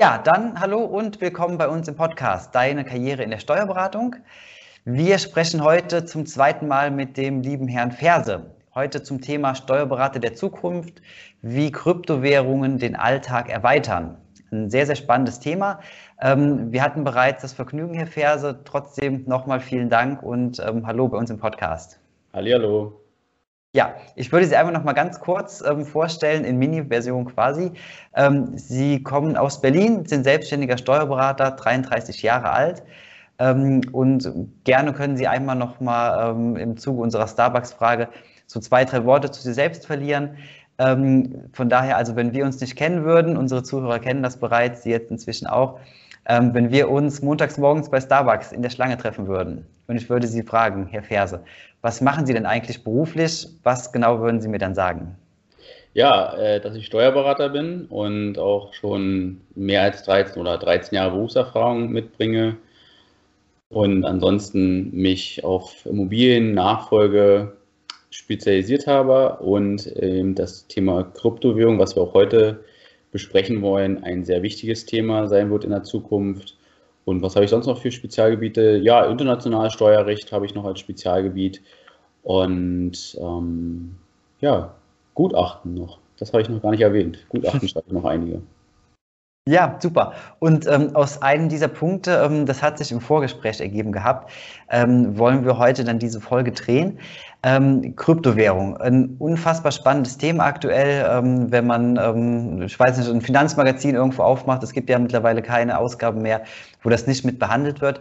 Ja, dann hallo und willkommen bei uns im Podcast Deine Karriere in der Steuerberatung. Wir sprechen heute zum zweiten Mal mit dem lieben Herrn Ferse. Heute zum Thema Steuerberater der Zukunft, wie Kryptowährungen den Alltag erweitern. Ein sehr, sehr spannendes Thema. Ähm, wir hatten bereits das Vergnügen, Herr Ferse. Trotzdem nochmal vielen Dank und ähm, hallo bei uns im Podcast. Hallihallo. Ja, ich würde Sie einfach noch mal ganz kurz ähm, vorstellen, in Mini-Version quasi. Ähm, Sie kommen aus Berlin, sind selbstständiger Steuerberater, 33 Jahre alt. Ähm, und gerne können Sie einmal noch mal ähm, im Zuge unserer Starbucks-Frage so zwei, drei Worte zu sich selbst verlieren. Ähm, von daher, also wenn wir uns nicht kennen würden, unsere Zuhörer kennen das bereits, Sie jetzt inzwischen auch, ähm, wenn wir uns montags morgens bei Starbucks in der Schlange treffen würden und ich würde Sie fragen, Herr Ferse, was machen Sie denn eigentlich beruflich? Was genau würden Sie mir dann sagen? Ja, äh, dass ich Steuerberater bin und auch schon mehr als 13 oder 13 Jahre Berufserfahrung mitbringe und ansonsten mich auf Immobilien-Nachfolge spezialisiert habe und ähm, das Thema Kryptowährung, was wir auch heute besprechen wollen, ein sehr wichtiges Thema sein wird in der Zukunft. Und was habe ich sonst noch für Spezialgebiete? Ja, internationales Steuerrecht habe ich noch als Spezialgebiet und ähm, ja, Gutachten noch. Das habe ich noch gar nicht erwähnt. Gutachten schreibe ich noch einige. Ja, super. Und ähm, aus einem dieser Punkte, ähm, das hat sich im Vorgespräch ergeben gehabt, ähm, wollen wir heute dann diese Folge drehen. Ähm, Kryptowährung, ein unfassbar spannendes Thema aktuell, ähm, wenn man, ähm, ich weiß nicht, ein Finanzmagazin irgendwo aufmacht. Es gibt ja mittlerweile keine Ausgaben mehr, wo das nicht mit behandelt wird.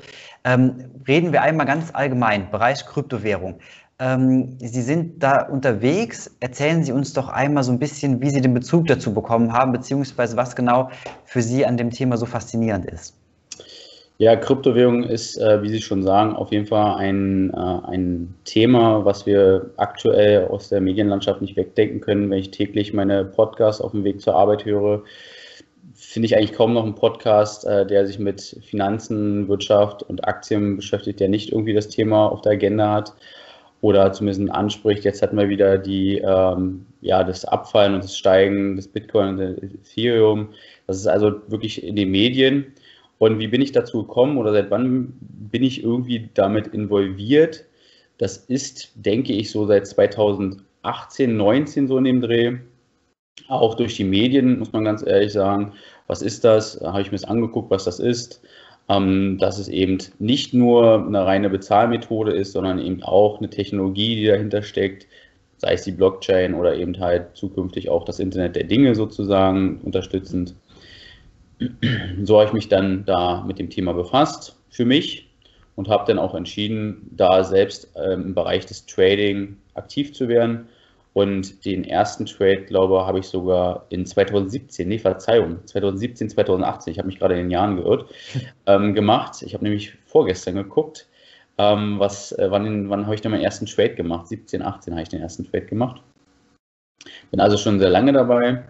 reden wir einmal ganz allgemein, Bereich Kryptowährung. Ähm, Sie sind da unterwegs. Erzählen Sie uns doch einmal so ein bisschen, wie Sie den Bezug dazu bekommen haben, beziehungsweise was genau für Sie an dem Thema so faszinierend ist. Ja, Kryptowährung ist, äh, wie Sie schon sagen, auf jeden Fall ein, äh, ein Thema, was wir aktuell aus der Medienlandschaft nicht wegdenken können. Wenn ich täglich meine Podcasts auf dem Weg zur Arbeit höre, finde ich eigentlich kaum noch einen Podcast, äh, der sich mit Finanzen, Wirtschaft und Aktien beschäftigt, der nicht irgendwie das Thema auf der Agenda hat oder zumindest anspricht. Jetzt hatten wir wieder die, ähm, ja, das Abfallen und das Steigen des Bitcoin und Ethereum. Das ist also wirklich in den Medien. Und wie bin ich dazu gekommen oder seit wann bin ich irgendwie damit involviert? Das ist, denke ich, so seit 2018, 19 so in dem Dreh. Auch durch die Medien, muss man ganz ehrlich sagen. Was ist das? Da habe ich mir das angeguckt, was das ist dass es eben nicht nur eine reine Bezahlmethode ist, sondern eben auch eine Technologie, die dahinter steckt, sei es die Blockchain oder eben halt zukünftig auch das Internet der Dinge sozusagen unterstützend. So habe ich mich dann da mit dem Thema befasst für mich und habe dann auch entschieden, da selbst ähm, im Bereich des Trading aktiv zu werden und den ersten Trade, glaube ich, habe ich sogar in 2017, nee, Verzeihung, 2017, 2018, ich habe mich gerade in den Jahren geirrt, ähm, gemacht. Ich habe nämlich vorgestern geguckt, ähm, was, äh, wann, wann habe ich denn meinen ersten Trade gemacht? 17, 18 habe ich den ersten Trade gemacht. Bin also schon sehr lange dabei.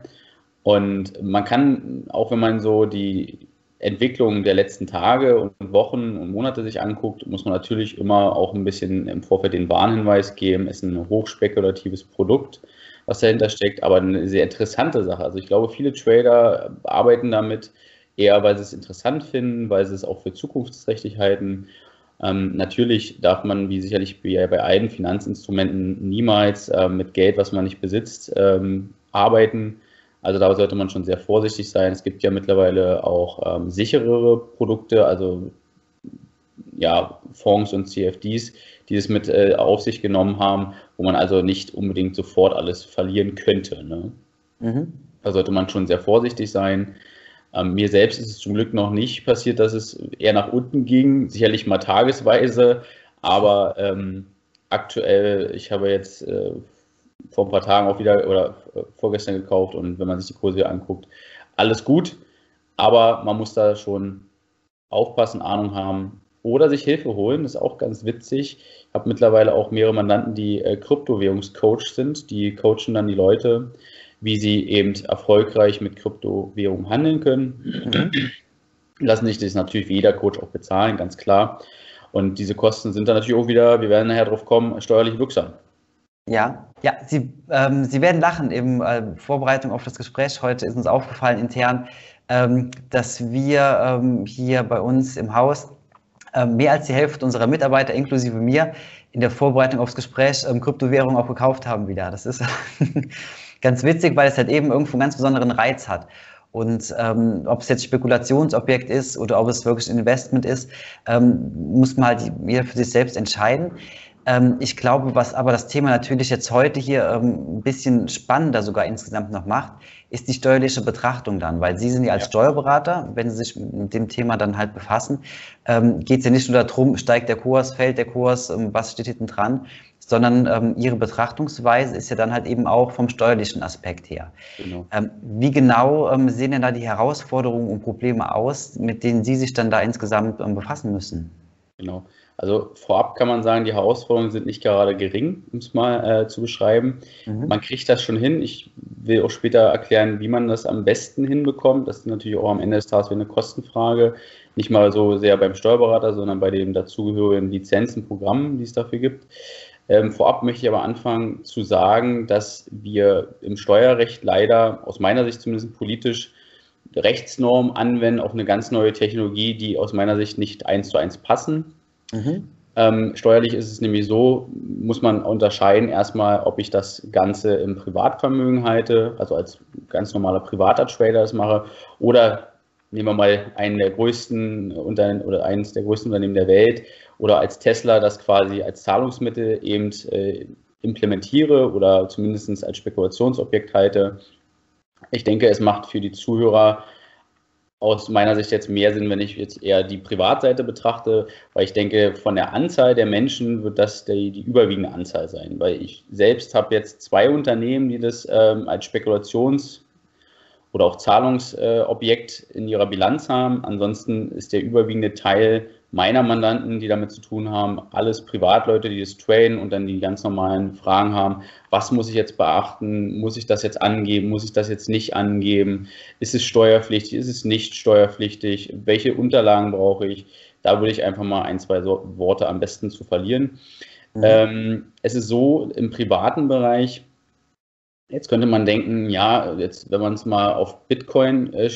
Und man kann, auch wenn man so die Entwicklung der letzten Tage und Wochen und Monate sich anguckt, muss man natürlich immer auch ein bisschen im Vorfeld den Warnhinweis geben. Es ist ein hochspekulatives Produkt, was dahinter steckt, aber eine sehr interessante Sache. Also ich glaube, viele Trader arbeiten damit eher, weil sie es interessant finden, weil sie es auch für zukunftsträchtig halten. Ähm, natürlich darf man, wie sicherlich bei, bei allen Finanzinstrumenten, niemals äh, mit Geld, was man nicht besitzt, ähm, arbeiten also da sollte man schon sehr vorsichtig sein. Es gibt ja mittlerweile auch ähm, sicherere Produkte, also ja, Fonds und CFDs, die es mit äh, auf sich genommen haben, wo man also nicht unbedingt sofort alles verlieren könnte. Ne? Mhm. Da sollte man schon sehr vorsichtig sein. Ähm, mir selbst ist es zum Glück noch nicht passiert, dass es eher nach unten ging, sicherlich mal tagesweise, aber ähm, aktuell, ich habe jetzt äh, vor ein paar Tagen auch wieder oder äh, vorgestern gekauft und wenn man sich die Kurse hier anguckt, alles gut, aber man muss da schon aufpassen, Ahnung haben oder sich Hilfe holen. Das ist auch ganz witzig. Ich habe mittlerweile auch mehrere Mandanten, die äh, Kryptowährungscoach sind. Die coachen dann die Leute, wie sie eben erfolgreich mit Kryptowährungen handeln können. Mhm. Lassen sich das natürlich wie jeder Coach auch bezahlen, ganz klar. Und diese Kosten sind dann natürlich auch wieder, wir werden nachher drauf kommen, steuerlich wirksam. Ja, ja, Sie, ähm, Sie werden lachen. In äh, Vorbereitung auf das Gespräch heute ist uns aufgefallen intern, ähm, dass wir ähm, hier bei uns im Haus ähm, mehr als die Hälfte unserer Mitarbeiter, inklusive mir, in der Vorbereitung aufs Gespräch ähm, Kryptowährungen auch gekauft haben wieder. Das ist ganz witzig, weil es halt eben irgendwo einen ganz besonderen Reiz hat. Und ähm, ob es jetzt Spekulationsobjekt ist oder ob es wirklich ein Investment ist, ähm, muss man halt jeder für sich selbst entscheiden. Ähm, ich glaube, was aber das Thema natürlich jetzt heute hier ähm, ein bisschen spannender sogar insgesamt noch macht, ist die steuerliche Betrachtung dann, weil Sie sind ja als. Steuerberater, wenn Sie sich mit dem Thema dann halt befassen, ähm, geht es ja nicht nur darum, steigt der Kurs, fällt der Kurs, was steht hinten dran, sondern Ihre Betrachtungsweise ist ja dann halt eben auch vom steuerlichen Aspekt her. Genau. Wie genau sehen denn da die Herausforderungen und Probleme aus, mit denen Sie sich dann da insgesamt befassen müssen? Genau. Also vorab kann man sagen, die Herausforderungen sind nicht gerade gering, um es mal äh, zu beschreiben. Mhm. Man kriegt das schon hin. Ich will auch später erklären, wie man das am besten hinbekommt. Das ist natürlich auch am Ende des Tages eine Kostenfrage. Nicht mal so sehr beim Steuerberater, sondern bei den dazugehörigen Lizenzen, Programmen, die es dafür gibt. Ähm, vorab möchte ich aber anfangen zu sagen, dass wir im Steuerrecht leider, aus meiner Sicht zumindest politisch, Rechtsnormen anwenden auf eine ganz neue Technologie, die aus meiner Sicht nicht eins zu eins passen. Mhm. Ähm, steuerlich ist es nämlich so, muss man unterscheiden erstmal, ob ich das Ganze im Privatvermögen halte, also als ganz normaler privater Trader das mache, oder nehmen wir mal einen der größten Unternehmen oder eines der größten Unternehmen der Welt oder als Tesla das quasi als Zahlungsmittel eben äh, implementiere oder zumindest als Spekulationsobjekt halte. Ich denke, es macht für die Zuhörer aus meiner Sicht jetzt mehr Sinn, wenn ich jetzt eher die Privatseite betrachte, weil ich denke, von der Anzahl der Menschen wird das die, die überwiegende Anzahl sein, weil ich selbst habe jetzt zwei Unternehmen, die das ähm, als Spekulations- oder auch Zahlungsobjekt äh, in ihrer Bilanz haben. Ansonsten ist der überwiegende Teil meiner Mandanten, die damit zu tun haben, alles Privatleute, die das traden und dann die ganz normalen Fragen haben, was muss ich jetzt beachten, muss ich das jetzt angeben, muss ich das jetzt nicht angeben, ist es steuerpflichtig, ist es nicht steuerpflichtig, welche Unterlagen brauche ich, da würde ich einfach mal ein, zwei Worte am besten zu verlieren. Mhm. Ähm, es ist so, im privaten Bereich Jetzt könnte man denken, ja, jetzt, wenn man es mal auf Bitcoin äh,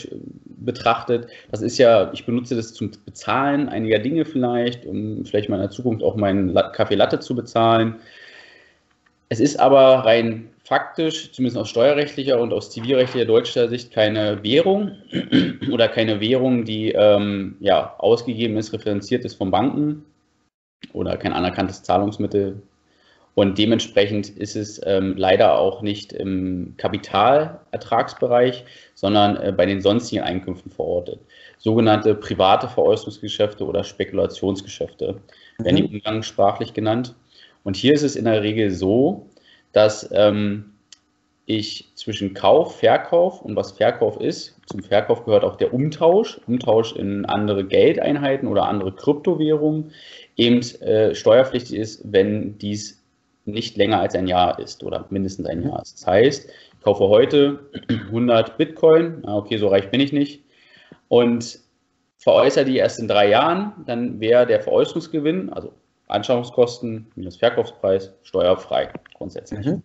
betrachtet, das ist ja, ich benutze das zum Bezahlen einiger Dinge vielleicht, um vielleicht mal in der Zukunft auch meinen Kaffee Latte zu bezahlen. Es ist aber rein faktisch, zumindest aus steuerrechtlicher und aus zivilrechtlicher deutscher Sicht, keine Währung oder keine Währung, die ähm, ja, ausgegeben ist, referenziert ist von Banken oder kein anerkanntes Zahlungsmittel und dementsprechend ist es ähm, leider auch nicht im Kapitalertragsbereich, sondern äh, bei den sonstigen Einkünften verortet. Sogenannte private Veräußerungsgeschäfte oder Spekulationsgeschäfte mhm. werden die umgangssprachlich genannt. Und hier ist es in der Regel so, dass ähm, ich zwischen Kauf, Verkauf und was Verkauf ist, zum Verkauf gehört auch der Umtausch, Umtausch in andere Geldeinheiten oder andere Kryptowährungen, eben äh, steuerpflichtig ist, wenn dies nicht länger als ein Jahr ist oder mindestens ein Jahr ist. Das heißt, ich kaufe heute 100 Bitcoin, okay, so reich bin ich nicht, und veräußere die erst in drei Jahren, dann wäre der Veräußerungsgewinn, also Anschaffungskosten minus Verkaufspreis, steuerfrei grundsätzlich. Mhm.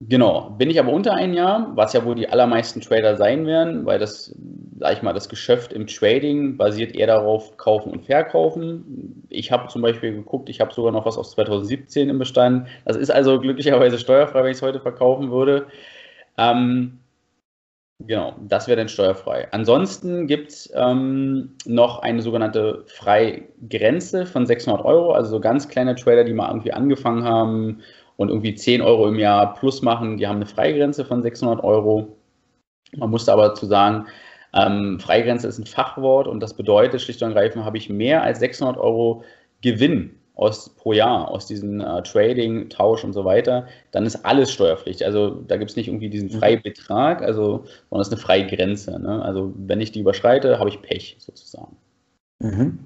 Genau, bin ich aber unter ein Jahr, was ja wohl die allermeisten Trader sein werden, weil das, sag ich mal, das Geschäft im Trading basiert eher darauf, kaufen und verkaufen. Ich habe zum Beispiel geguckt, ich habe sogar noch was aus 2017 im Bestand. Das ist also glücklicherweise steuerfrei, wenn ich es heute verkaufen würde. Ähm, genau, das wäre dann steuerfrei. Ansonsten gibt es ähm, noch eine sogenannte Freigrenze von 600 Euro, also so ganz kleine Trader, die mal irgendwie angefangen haben und irgendwie 10 Euro im Jahr plus machen. Die haben eine Freigrenze von 600 Euro. Man musste aber dazu sagen, ähm, Freigrenze ist ein Fachwort und das bedeutet schlicht und ergreifend, habe ich mehr als 600 Euro Gewinn aus, pro Jahr aus diesem äh, Trading, Tausch und so weiter, dann ist alles steuerpflichtig. Also da gibt es nicht irgendwie diesen mhm. Freibetrag, also, sondern es ist eine Freigrenze. Ne? Also wenn ich die überschreite, habe ich Pech sozusagen. Mhm.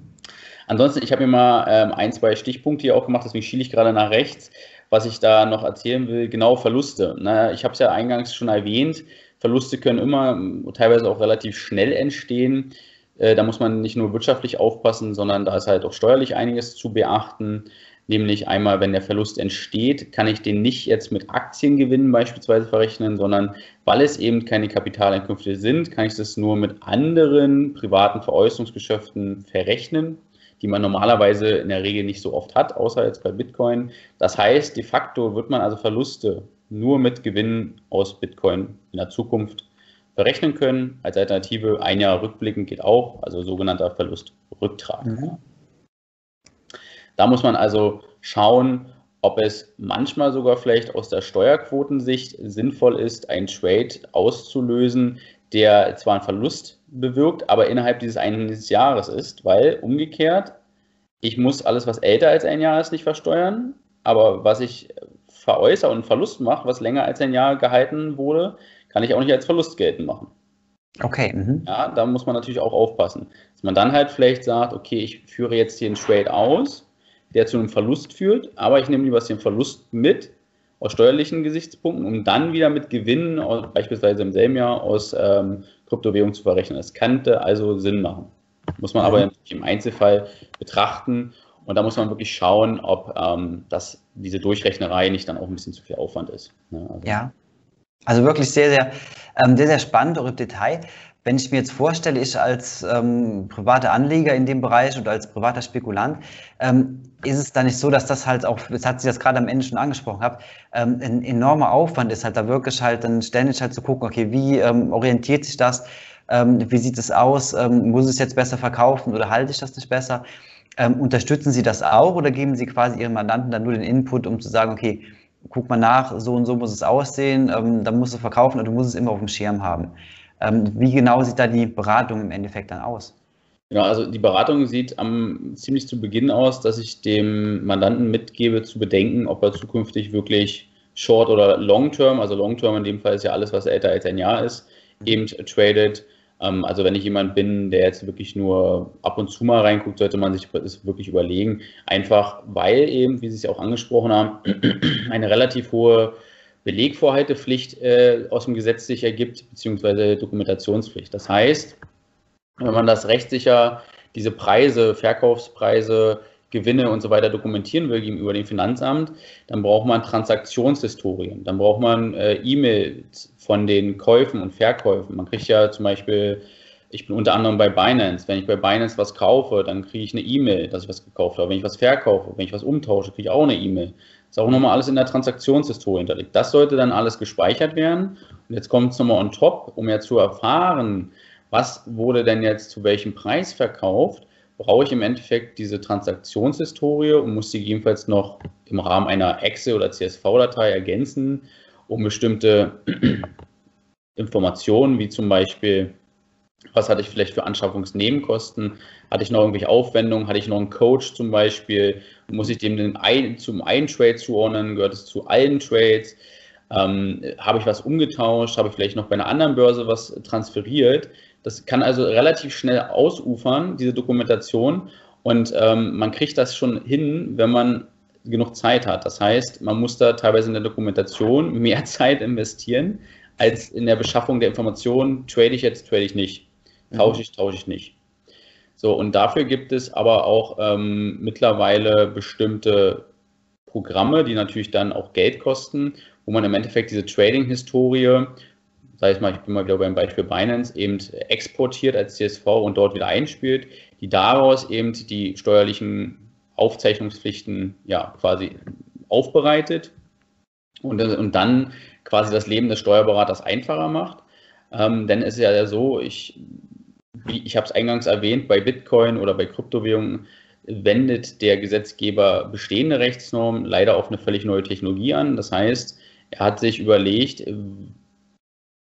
Ansonsten, ich habe mir mal ähm, ein, zwei Stichpunkte hier auch gemacht, deswegen schiele ich gerade nach rechts was ich da noch erzählen will, genau Verluste. Na, ich habe es ja eingangs schon erwähnt, Verluste können immer teilweise auch relativ schnell entstehen. Äh, da muss man nicht nur wirtschaftlich aufpassen, sondern da ist halt auch steuerlich einiges zu beachten. Nämlich einmal, wenn der Verlust entsteht, kann ich den nicht jetzt mit Aktiengewinnen beispielsweise verrechnen, sondern weil es eben keine Kapitaleinkünfte sind, kann ich das nur mit anderen privaten Veräußerungsgeschäften verrechnen, die man normalerweise in der Regel nicht so oft hat, außer jetzt bei Bitcoin. Das heißt, de facto wird man also Verluste nur mit Gewinnen aus Bitcoin in der Zukunft berechnen können. Als Alternative ein Jahr rückblickend geht auch, also sogenannter Verlustrücktrag. Mhm. Da muss man also schauen, ob es manchmal sogar vielleicht aus der Steuerquotensicht sinnvoll ist, einen Trade auszulösen, der zwar einen Verlust bewirkt, aber innerhalb dieses einen Jahres ist, weil umgekehrt, ich muss alles, was älter als ein Jahr ist, nicht versteuern, aber was ich veräußere und einen Verlust mache, was länger als ein Jahr gehalten wurde, kann ich auch nicht als Verlust geltend machen. Okay. Mhm. Ja, da muss man natürlich auch aufpassen. Dass man dann halt vielleicht sagt, okay, ich führe jetzt hier einen Trade aus, der zu einem Verlust führt, aber ich nehme lieber den Verlust mit aus steuerlichen Gesichtspunkten, um dann wieder mit Gewinnen, beispielsweise im selben Jahr, aus ähm, Kryptowährung zu verrechnen. Das könnte also Sinn machen. Muss man aber im Einzelfall betrachten und da muss man wirklich schauen, ob ähm, das, diese Durchrechnerei nicht dann auch ein bisschen zu viel Aufwand ist. Ne? Also, ja, also wirklich sehr, sehr, ähm, sehr, sehr spannend auch im Detail. Wenn ich mir jetzt vorstelle, ich als ähm, privater Anleger in dem Bereich oder als privater Spekulant, ähm, ist es da nicht so, dass das halt auch, jetzt hat sie das gerade am Ende schon angesprochen habt, ähm, ein enormer Aufwand ist halt da wirklich halt dann ständig halt zu gucken, okay, wie ähm, orientiert sich das, ähm, wie sieht es aus, ähm, muss es jetzt besser verkaufen oder halte ich das nicht besser? Ähm, unterstützen Sie das auch oder geben Sie quasi Ihren Mandanten dann nur den Input, um zu sagen, okay, guck mal nach, so und so muss es aussehen, ähm, dann musst du verkaufen und du musst es immer auf dem Schirm haben. Ähm, wie genau sieht da die Beratung im Endeffekt dann aus? Genau, also die Beratung sieht am, ziemlich zu Beginn aus, dass ich dem Mandanten mitgebe zu bedenken, ob er zukünftig wirklich Short oder Long Term, also Long Term in dem Fall ist ja alles, was älter als ein Jahr ist, mhm. eben tradet ähm, also wenn ich jemand bin, der jetzt wirklich nur ab und zu mal reinguckt, sollte man sich das wirklich überlegen. Einfach weil eben, wie Sie es ja auch angesprochen haben, eine relativ hohe Belegvorhaltepflicht äh, aus dem Gesetz sich ergibt, beziehungsweise Dokumentationspflicht. Das heißt, wenn man das rechtssicher, diese Preise, Verkaufspreise, Gewinne und so weiter dokumentieren will gegenüber dem Finanzamt, dann braucht man Transaktionshistorien, dann braucht man äh, E-Mails von den Käufen und Verkäufen. Man kriegt ja zum Beispiel, ich bin unter anderem bei Binance, wenn ich bei Binance was kaufe, dann kriege ich eine E-Mail, dass ich was gekauft habe. Wenn ich was verkaufe, wenn ich was umtausche, kriege ich auch eine E-Mail. Ist auch nochmal alles in der Transaktionshistorie hinterlegt. Das sollte dann alles gespeichert werden. Und jetzt kommt es nochmal on top, um ja zu erfahren, was wurde denn jetzt zu welchem Preis verkauft, brauche ich im Endeffekt diese Transaktionshistorie und muss sie gegebenenfalls noch im Rahmen einer Excel- oder CSV-Datei ergänzen, um bestimmte Informationen, wie zum Beispiel, was hatte ich vielleicht für Anschaffungsnebenkosten, hatte ich noch irgendwelche Aufwendungen, hatte ich noch einen Coach zum Beispiel, muss ich dem den ein, zum einen Trade zuordnen, gehört es zu allen Trades, ähm, habe ich was umgetauscht, habe ich vielleicht noch bei einer anderen Börse was transferiert. Das kann also relativ schnell ausufern, diese Dokumentation. Und ähm, man kriegt das schon hin, wenn man genug Zeit hat. Das heißt, man muss da teilweise in der Dokumentation mehr Zeit investieren, als in der Beschaffung der Informationen. Trade ich jetzt, trade ich nicht. Tausche ich, tausche ich nicht. So, und dafür gibt es aber auch ähm, mittlerweile bestimmte Programme, die natürlich dann auch Geld kosten, wo man im Endeffekt diese Trading-Historie sag ich mal, ich bin mal wieder beim Beispiel Binance, eben exportiert als CSV und dort wieder einspielt, die daraus eben die steuerlichen Aufzeichnungspflichten ja quasi aufbereitet und, und dann quasi das Leben des Steuerberaters einfacher macht. Ähm, denn es ist ja so, ich, ich habe es eingangs erwähnt, bei Bitcoin oder bei Kryptowährungen wendet der Gesetzgeber bestehende Rechtsnormen leider auf eine völlig neue Technologie an. Das heißt, er hat sich überlegt,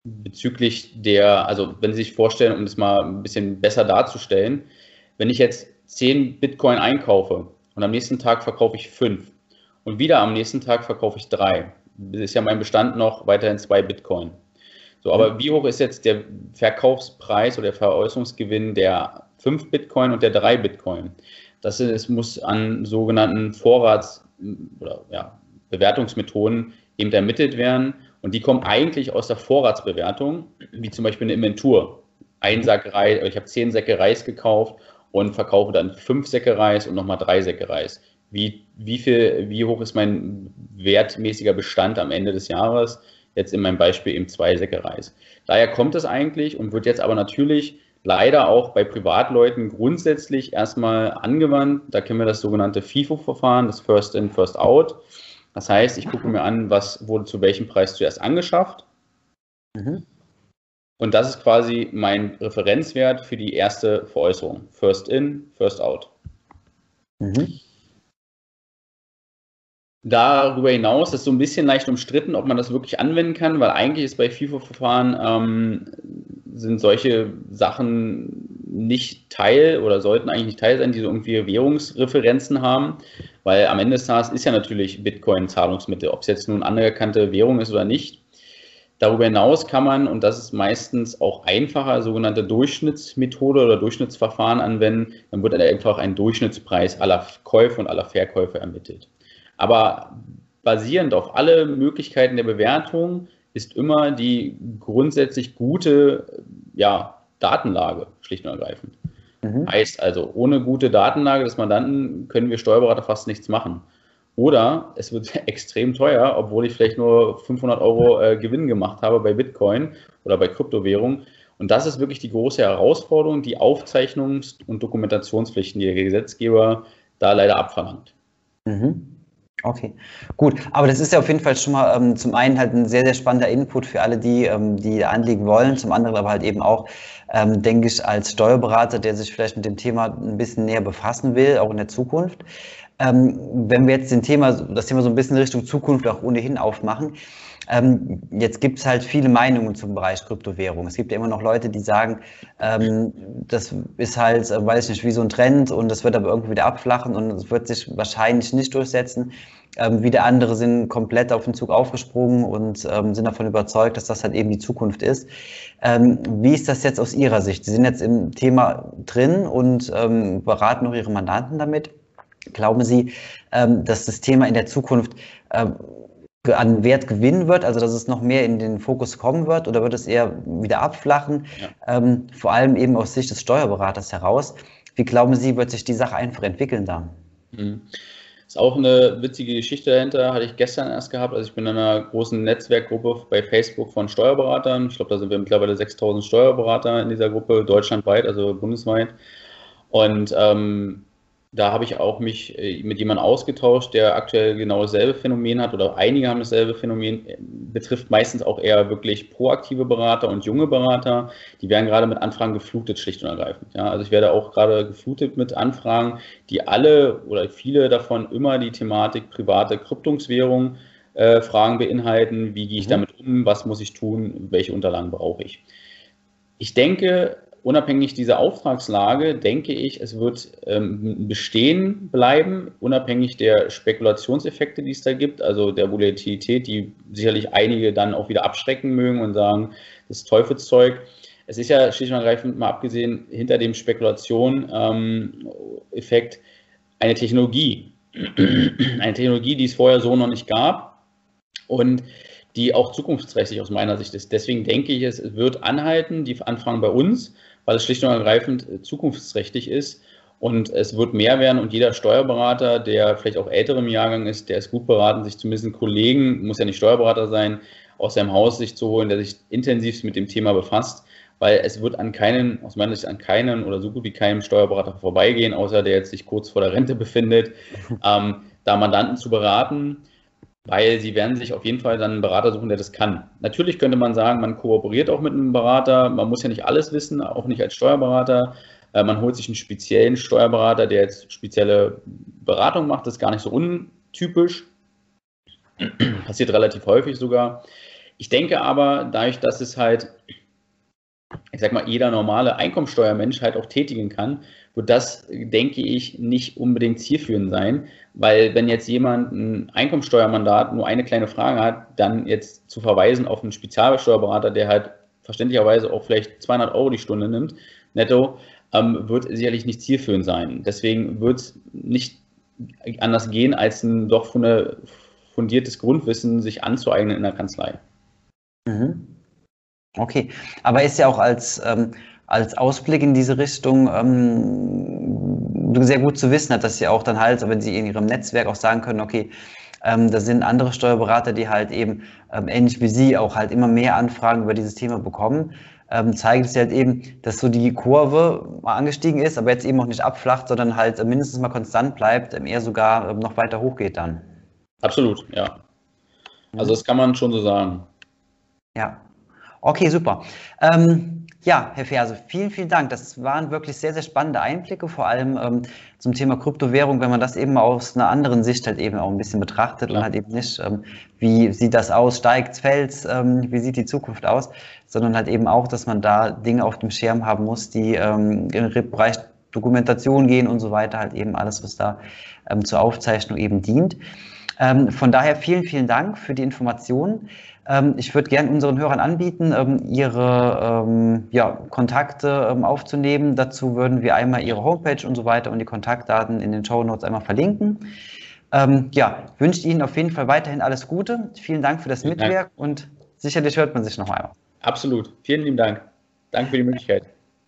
bezüglich der, also wenn Sie sich vorstellen, um das mal ein bisschen besser darzustellen, wenn ich jetzt 10 Bitcoin einkaufe und am nächsten Tag verkaufe ich 5 und wieder am nächsten Tag verkaufe ich 3, ist ja mein Bestand noch weiterhin 2 Bitcoin. So, aber mhm. wie hoch ist jetzt der Verkaufspreis oder der Veräußerungsgewinn der 5 Bitcoin und der 3 Bitcoin? Das ist, muss an sogenannten Vorrats- oder ja, Bewertungsmethoden eben ermittelt werden und die kommen eigentlich aus der Vorratsbewertung, wie zum Beispiel eine Inventur. Ein Sack Reis, ich habe zehn Säcke Reis gekauft und verkaufe dann fünf Säcke Reis und nochmal drei Säcke Reis. wie, wie, viel, wie hoch ist mein wertmäßiger Bestand am Ende des Jahres, jetzt in meinem Beispiel eben zwei Säcke Reis. Daher kommt es eigentlich und wird jetzt aber natürlich leider auch bei Privatleuten grundsätzlich erstmal angewandt. Da kennen wir das sogenannte FIFO-Verfahren, das First In, First Out. Das heißt, ich gucke mir an, was wurde zu welchem Preis zuerst angeschafft. Mhm. Und das ist quasi mein Referenzwert für die erste Veräußerung. First in, first out. Mhm. Darüber hinaus ist so ein bisschen leicht umstritten, ob man das wirklich anwenden kann, weil eigentlich ist bei FIFO-Verfahren ähm, sind solche Sachen nicht Teil oder sollten eigentlich nicht Teil sein, die so irgendwie Währungsreferenzen haben, weil am Ende des Tages ist ja natürlich Bitcoin Zahlungsmittel, ob es jetzt nun anerkannte Währung ist oder nicht. Darüber hinaus kann man, und das ist meistens auch einfacher, sogenannte Durchschnittsmethode oder Durchschnittsverfahren anwenden. Dann wird einfach ein Durchschnittspreis aller Käufe und aller Verkäufe ermittelt. Aber basierend auf alle Möglichkeiten der Bewertung ist immer die grundsätzlich gute ja, Datenlage, schlicht und ergreifend. Mhm. Heißt also, ohne gute Datenlage des Mandanten können wir Steuerberater fast nichts machen. Oder es wird extrem teuer, obwohl ich vielleicht nur 500 Euro äh, Gewinn gemacht habe bei Bitcoin oder bei Kryptowährungen. Und das ist wirklich die große Herausforderung, die Aufzeichnungs- und Dokumentationspflichten, die der Gesetzgeber da leider abverlangt. Mhm. Okay, gut. Aber das ist ja auf jeden Fall schon mal ähm, zum einen halt ein sehr, sehr spannender Input für alle, die, ähm, die anlegen wollen, zum anderen aber halt eben auch, ähm, denke ich, als Steuerberater, der sich vielleicht mit dem Thema ein bisschen näher befassen will, auch in der Zukunft. Ähm, wenn wir jetzt den Thema, das Thema so ein bisschen Richtung Zukunft auch ohnehin aufmachen, ähm, jetzt gibt es halt viele Meinungen zum Bereich Kryptowährung. Es gibt ja immer noch Leute, die sagen, ähm, das ist halt, äh, weiß ich nicht, wie so ein Trend und das wird aber irgendwie wieder abflachen und es wird sich wahrscheinlich nicht durchsetzen. Ähm, wieder andere sind komplett auf den Zug aufgesprungen und ähm, sind davon überzeugt, dass das halt eben die Zukunft ist. Ähm, wie ist das jetzt aus Ihrer Sicht? Sie sind jetzt im Thema drin und ähm, beraten auch Ihre Mandanten damit. Glauben Sie, dass das Thema in der Zukunft an Wert gewinnen wird, also dass es noch mehr in den Fokus kommen wird, oder wird es eher wieder abflachen? Ja. Ähm, vor allem eben aus Sicht des Steuerberaters heraus. Wie glauben Sie, wird sich die Sache einfach entwickeln da? Mhm. Ist auch eine witzige Geschichte dahinter, hatte ich gestern erst gehabt. Also ich bin in einer großen Netzwerkgruppe bei Facebook von Steuerberatern. Ich glaube, da sind wir mittlerweile 6000 Steuerberater in dieser Gruppe, deutschlandweit, also bundesweit. Und ähm, da habe ich auch mich äh, mit jemandem ausgetauscht, der aktuell genau dasselbe Phänomen hat oder einige haben dasselbe Phänomen, äh, betrifft meistens auch eher wirklich proaktive Berater und junge Berater. Die werden gerade mit Anfragen geflutet, schlicht und ergreifend. Ja, also ich werde auch gerade geflutet mit Anfragen, die alle oder viele davon immer die Thematik private Kryptungswährung äh, Fragen beinhalten. Wie gehe ich mhm. damit um? Was muss ich tun? Welche Unterlagen brauche ich? Ich denke, unabhängig dieser Auftragslage denke ich, es wird ähm, bestehen bleiben, unabhängig der Spekulationseffekte, die es da gibt, also der Volatilität, die sicherlich einige dann auch wieder abschrecken mögen und sagen, das ist Teufelszeug. Es ist ja schlicht und ergreifend mal abgesehen hinter dem Spekulation-Effekt ähm, eine Technologie. eine Technologie, die es vorher so noch nicht gab und die auch zukunftsträchtig aus meiner Sicht ist. Deswegen denke ich, es wird anhalten, die Anfragen bei uns weil es schlicht und ergreifend äh, zukunftsträchtig ist. Und es wird mehr werden und jeder Steuerberater, der vielleicht auch älter im Jahrgang ist, der ist gut beraten, sich zumindest einen Kollegen, muss ja nicht Steuerberater sein, aus seinem Haus sich zu holen, der sich intensiv mit dem Thema befasst, weil es wird an keinen, aus meiner Sicht an keinen oder so gut wie keinem Steuerberater vorbeigehen, außer der jetzt sich kurz vor der Rente befindet, ähm, da Mandanten zu beraten weil sie werden sich auf jeden Fall dann einen Berater suchen, der das kann. Natürlich könnte man sagen, man kooperiert auch mit einem Berater, man muss ja nicht alles wissen, auch nicht als Steuerberater. Äh, man holt sich einen speziellen Steuerberater, der jetzt spezielle Beratung macht, das ist gar nicht so untypisch. Passiert relativ häufig sogar. Ich denke aber, dadurch, dass es halt, ich sag mal, jeder normale Einkommensteuermensch halt auch tätigen kann, wird das, denke ich, nicht unbedingt zielführend sein, weil wenn jetzt jemand ein Einkommensteuermandat nur eine kleine Frage hat, dann jetzt zu verweisen auf einen Spezialsteuerberater, der halt verständlicherweise auch vielleicht 200 Euro die Stunde nimmt, netto, ähm, wird sicherlich nicht zielführend sein. Deswegen wird es nicht anders gehen, als ein doch fundiertes Grundwissen sich anzueignen in der Kanzlei. Mhm. Okay, aber ist ja auch als ähm als Ausblick in diese Richtung ähm, sehr gut zu wissen, dass sie auch dann halt, wenn sie in ihrem Netzwerk auch sagen können, okay, ähm, da sind andere Steuerberater, die halt eben ähm, ähnlich wie Sie auch halt immer mehr Anfragen über dieses Thema bekommen. Ähm, zeigt es halt eben, dass so die Kurve mal angestiegen ist, aber jetzt eben auch nicht abflacht, sondern halt mindestens mal konstant bleibt, ähm, eher sogar ähm, noch weiter hochgeht dann. Absolut, ja. Also das kann man schon so sagen. Ja. Okay, super. Ähm, ja, Herr Ferse, vielen, vielen Dank. Das waren wirklich sehr, sehr spannende Einblicke, vor allem ähm, zum Thema Kryptowährung, wenn man das eben aus einer anderen Sicht halt eben auch ein bisschen betrachtet Klar. und halt eben nicht, ähm, wie sieht das aus, steigt, fällt, ähm, wie sieht die Zukunft aus, sondern halt eben auch, dass man da Dinge auf dem Schirm haben muss, die ähm, im Bereich Dokumentation gehen und so weiter, halt eben alles, was da ähm, zur Aufzeichnung eben dient. Ähm, von daher vielen, vielen Dank für die Informationen. Ähm, ich würde gerne unseren Hörern anbieten, ähm, ihre ähm, ja, Kontakte aufzunehmen. Dazu würden wir einmal ihre Homepage und so weiter und die Kontaktdaten in den Show Notes einmal verlinken. Ja, wünsche Ihnen auf jeden Fall weiterhin alles Gute. Vielen Dank für das Vielen Mitwerk Dank. und sicherlich hört man sich noch einmal. Absolut. Vielen lieben Dank. Danke für die Möglichkeit.